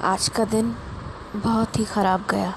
आज का दिन बहुत ही ख़राब गया।